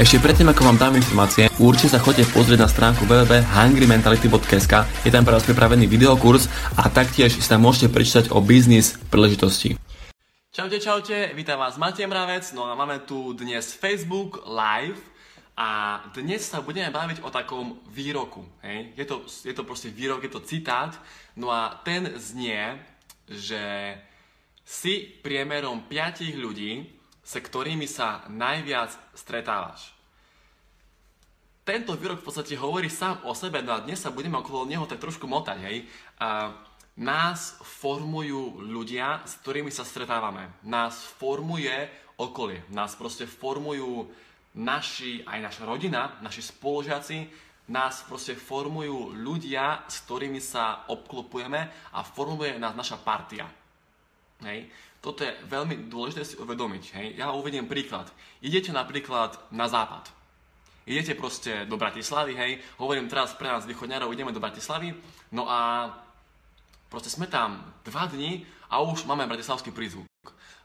Ešte predtým, ako vám dám informácie, určite sa chodite pozrieť na stránku www.hungrymentality.sk Je tam pre vás pripravený videokurs a taktiež si tam môžete prečítať o biznis príležitosti. Čaute, čaute, vítam vás Matej Mravec, no a máme tu dnes Facebook Live a dnes sa budeme baviť o takom výroku, hej? Je to, je to proste výrok, je to citát, no a ten znie, že si priemerom piatich ľudí, s ktorými sa najviac stretávaš. Tento výrok v podstate hovorí sám o sebe, no a dnes sa budeme okolo neho tak trošku motať, hej. A nás formujú ľudia, s ktorými sa stretávame. Nás formuje okolie. Nás proste formujú naši, aj naša rodina, naši spolužiaci, nás proste formujú ľudia, s ktorými sa obklopujeme a formuje nás naša partia. Hej. Toto je veľmi dôležité si uvedomiť. Hej. Ja uvediem príklad. Idete napríklad na západ. Idete proste do Bratislavy, hej, hovorím teraz pre nás východňarov, ideme do Bratislavy, no a proste sme tam dva dní a už máme bratislavský prízvuk.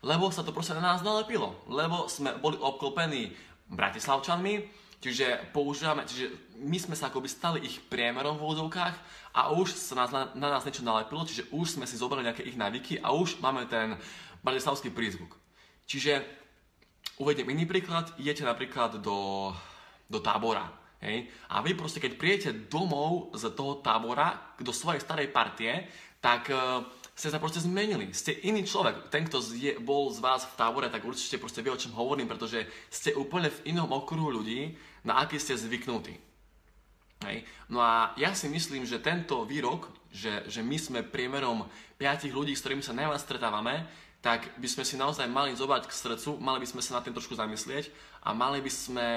Lebo sa to proste na nás nalepilo, lebo sme boli obklopení bratislavčanmi, čiže používame, čiže my sme sa akoby stali ich priemerom v úvodzovkách a už sa nás, na, na nás niečo nalepilo, čiže už sme si zobrali nejaké ich návyky a už máme ten bratislavský prízvuk. Čiže uvediem iný príklad, idete napríklad do, do tábora, hej, a vy proste keď prijete domov z toho tábora do svojej starej partie, tak uh, ste sa proste zmenili. Ste iný človek. Ten, kto je, bol z vás v tábore, tak určite proste vie, o čom hovorím, pretože ste úplne v inom okruhu ľudí, na aký ste zvyknutí. Hej. No a ja si myslím, že tento výrok, že, že my sme priemerom piatich ľudí, s ktorými sa najviac stretávame, tak by sme si naozaj mali zobrať k srdcu, mali by sme sa na tým trošku zamyslieť a mali by sme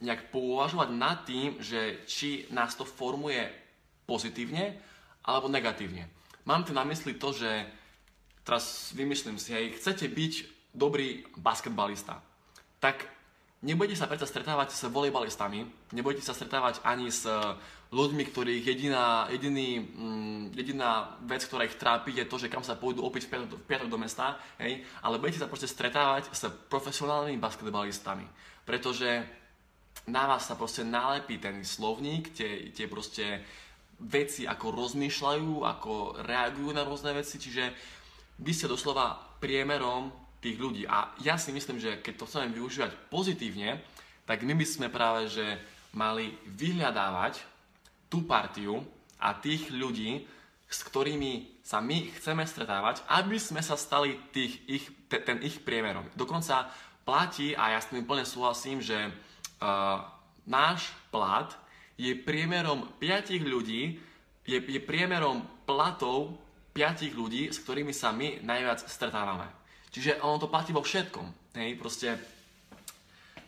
nejak pouvažovať nad tým, že či nás to formuje pozitívne alebo negatívne. Mám tu na mysli to, že teraz vymyslím si, hej, chcete byť dobrý basketbalista, tak Nebudete sa predsa stretávať s volejbalistami, nebudete sa stretávať ani s ľuďmi, ktorých jediná, jediný, mm, jediná vec, ktorá ich trápi, je to, že kam sa pôjdu opiť v piatok, v piatok do mesta, hej? ale budete sa proste stretávať s profesionálnymi basketbalistami, pretože na vás sa proste nalepí ten slovník, tie, tie proste veci, ako rozmýšľajú, ako reagujú na rôzne veci, čiže vy ste doslova priemerom tých ľudí. A ja si myslím, že keď to chceme využívať pozitívne, tak my by sme práve že mali vyhľadávať tú partiu a tých ľudí, s ktorými sa my chceme stretávať, aby sme sa stali tých ich, te, ten ich priemerom. Dokonca platí, a ja s tým plne súhlasím, že uh, náš plat je priemerom piatich ľudí, je, je priemerom platov piatich ľudí, s ktorými sa my najviac stretávame. Čiže ono to platí vo všetkom. Hej, proste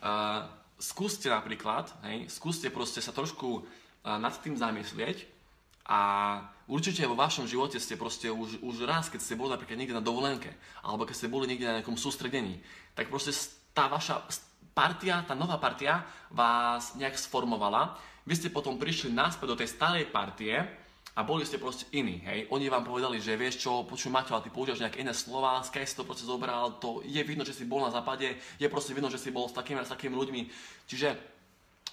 uh, skúste napríklad, hej, skúste proste sa trošku uh, nad tým zamyslieť a určite vo vašom živote ste proste už, už raz, keď ste boli napríklad niekde na dovolenke, alebo keď ste boli niekde na nejakom sústredení, tak proste tá vaša partia, tá nová partia vás nejak sformovala. Vy ste potom prišli naspäť do tej starej partie a boli ste proste iní, hej. Oni vám povedali, že vieš čo, počuj Maťo, ale ty používaš nejaké iné slova, skaj si to proste zobral, to je vidno, že si bol na západe, je proste vidno, že si bol s takými a s takými ľuďmi. Čiže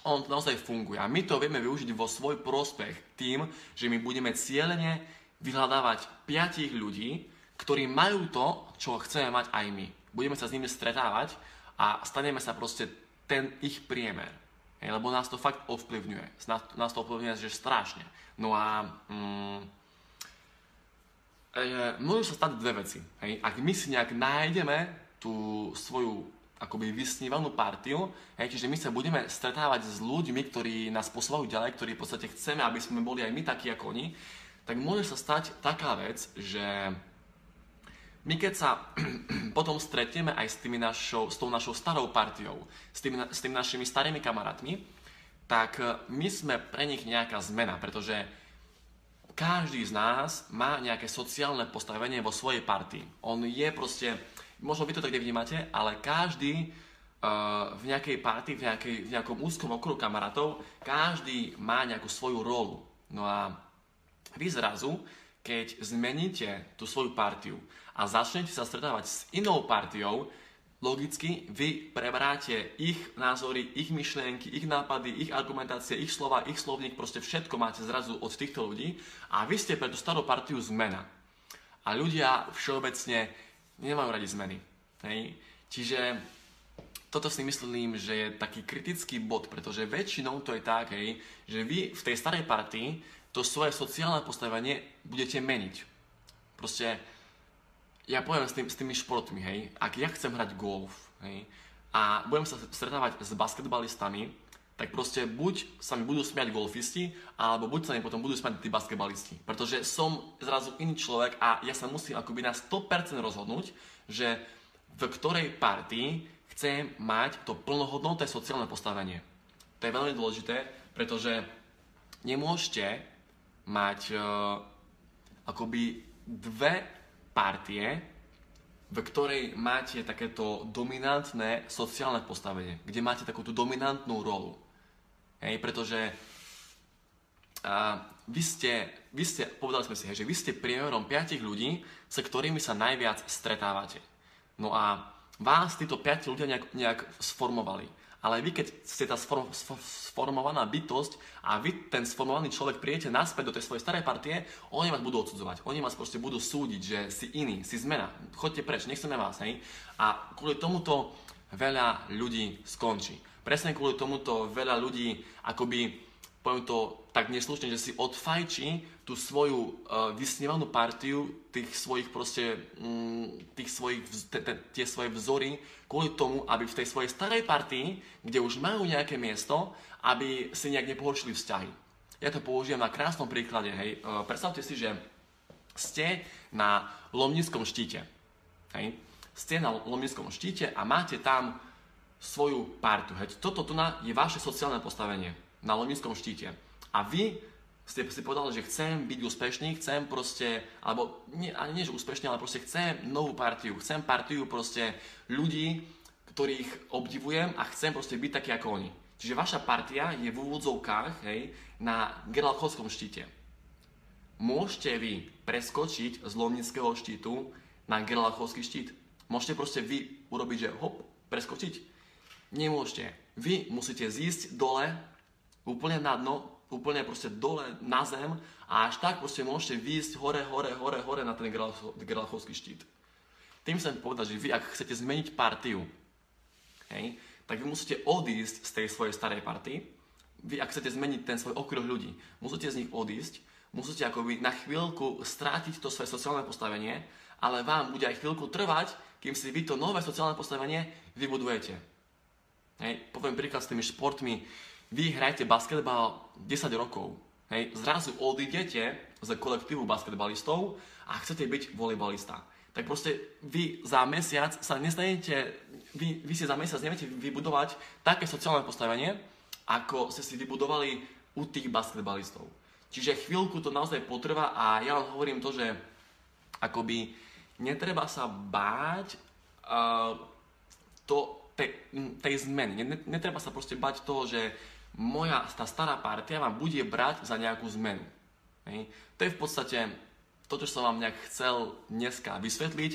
on to naozaj funguje. A my to vieme využiť vo svoj prospech tým, že my budeme cieľene vyhľadávať piatich ľudí, ktorí majú to, čo chceme mať aj my. Budeme sa s nimi stretávať a staneme sa proste ten ich priemer. Hej, lebo nás to fakt ovplyvňuje. Nás, nás to ovplyvňuje, že strašne. No a mm, e, môžu sa stať dve veci. Hej. Ak my si nejak nájdeme tú svoju akoby vysnívanú partiu, hej, čiže my sa budeme stretávať s ľuďmi, ktorí nás posúvajú ďalej, ktorí v podstate chceme, aby sme boli aj my takí ako oni, tak môže sa stať taká vec, že my keď sa potom stretneme aj s, tými našou, s tou našou starou partiou, s tými, s tými našimi starými kamarátmi, tak e, my sme pre nich nejaká zmena, pretože každý z nás má nejaké sociálne postavenie vo svojej partii. On je proste, možno vy to tak nevnímate, ale každý uh, v nejakej partii, v, nejakej, v nejakom úzkom okruhu kamarátov, každý má nejakú svoju rolu. No a vy zrazu, keď zmeníte tú svoju partiu a začnete sa stretávať s inou partiou, logicky vy preberáte ich názory, ich myšlienky, ich nápady, ich argumentácie, ich slova, ich slovník, proste všetko máte zrazu od týchto ľudí a vy ste pre tú starú partiu zmena. A ľudia všeobecne nemajú radi zmeny. Hej? Čiže toto si myslím, že je taký kritický bod, pretože väčšinou to je tak, hej, že vy v tej starej partii to svoje sociálne postavenie budete meniť. Proste ja poviem s, tým, s tými športmi, hej, ak ja chcem hrať golf, hej, a budem sa stretávať s basketbalistami, tak proste buď sa mi budú smiať golfisti, alebo buď sa mi potom budú smiať tí basketbalisti. Pretože som zrazu iný človek a ja sa musím akoby na 100% rozhodnúť, že v ktorej partii chcem mať to plnohodnotné sociálne postavenie. To je veľmi dôležité, pretože nemôžete mať uh, akoby dve partie, v ktorej máte takéto dominantné sociálne postavenie, kde máte takúto dominantnú rolu. Hej, pretože a, vy, ste, vy ste, povedali sme si, že vy ste priemerom piatich ľudí, s ktorými sa najviac stretávate. No a vás títo piati ľudia nejak, nejak sformovali. Ale vy, keď ste tá sform, sformovaná bytosť a vy, ten sformovaný človek, príjete naspäť do tej svojej starej partie, oni vás budú odsudzovať. Oni vás proste budú súdiť, že si iný, si zmena. Chodte preč, nechceme vás, hej. A kvôli tomuto veľa ľudí skončí. Presne kvôli tomuto veľa ľudí akoby poviem to tak neslušne, že si odfajčí tú svoju uh, vysnívanú partiu tých svojich proste, um, tých svojich, te, te, tie svoje vzory kvôli tomu, aby v tej svojej starej partii, kde už majú nejaké miesto, aby si nejak nepohoršili vzťahy. Ja to použijem na krásnom príklade, hej. Uh, predstavte si, že ste na Lomnickom štíte, hej. Ste na Lomnickom štíte a máte tam svoju partiu, hej. Toto tu je vaše sociálne postavenie na Lomnickom štíte. A vy ste si povedali, že chcem byť úspešný, chcem proste, alebo nie, ani nie, že úspešný, ale proste chcem novú partiu, chcem partiu proste ľudí, ktorých obdivujem a chcem proste byť taký ako oni. Čiže vaša partia je v úvodzovkách hej, na Geralchovskom štíte. Môžete vy preskočiť z Lomnického štítu na Geralchovský štít. Môžete proste vy urobiť, že hop, preskočiť. Nemôžete. Vy musíte zísť dole úplne na dno, úplne proste dole na zem a až tak proste môžete výjsť hore, hore, hore, hore na ten Gerlachovský štít. Tým chcem povedať, že vy ak chcete zmeniť partiu, hej, tak vy musíte odísť z tej svojej starej partii, vy ak chcete zmeniť ten svoj okruh ľudí, musíte z nich odísť, musíte akoby na chvíľku strátiť to svoje sociálne postavenie, ale vám bude aj chvíľku trvať, kým si vy to nové sociálne postavenie vybudujete. Hej, poviem príklad s tými športmi, vy hrajete basketbal 10 rokov, hej, zrazu odídete z kolektívu basketbalistov a chcete byť volejbalista. Tak proste vy za mesiac sa nestanete, vy, vy si za mesiac neviete vybudovať také sociálne postavenie, ako ste si vybudovali u tých basketbalistov. Čiže chvíľku to naozaj potrvá a ja vám hovorím to, že akoby netreba sa báť uh, to, tej, tej zmeny. Netreba sa proste bať toho, že moja tá stará partia vám bude brať za nejakú zmenu. Hej. To je v podstate to, čo som vám nejak chcel dneska vysvetliť.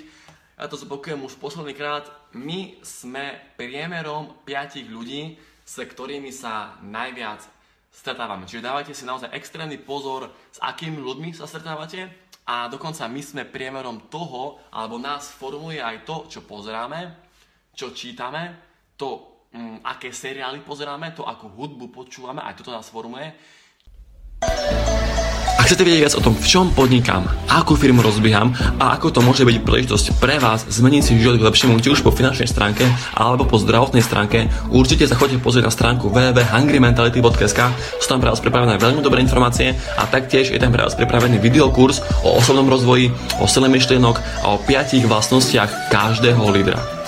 Ja to zopakujem už posledný krát. My sme priemerom piatich ľudí, s ktorými sa najviac stretávame. Čiže dávajte si naozaj extrémny pozor, s akými ľuďmi sa stretávate a dokonca my sme priemerom toho, alebo nás formuje aj to, čo pozeráme, čo čítame, to mm, aké seriály pozeráme, to akú hudbu počúvame, aj toto nás formuje. Ak chcete vedieť viac o tom, v čom podnikám, akú firmu rozbieham a ako to môže byť príležitosť pre vás zmeniť si život k lepšiemu, či už po finančnej stránke alebo po zdravotnej stránke, určite sa chodite pozrieť na stránku www.hungrymentality.sk, sú tam pre vás pripravené veľmi dobré informácie a taktiež je tam pre vás pripravený videokurs o osobnom rozvoji, o sile myšlienok a o piatich vlastnostiach každého lídra.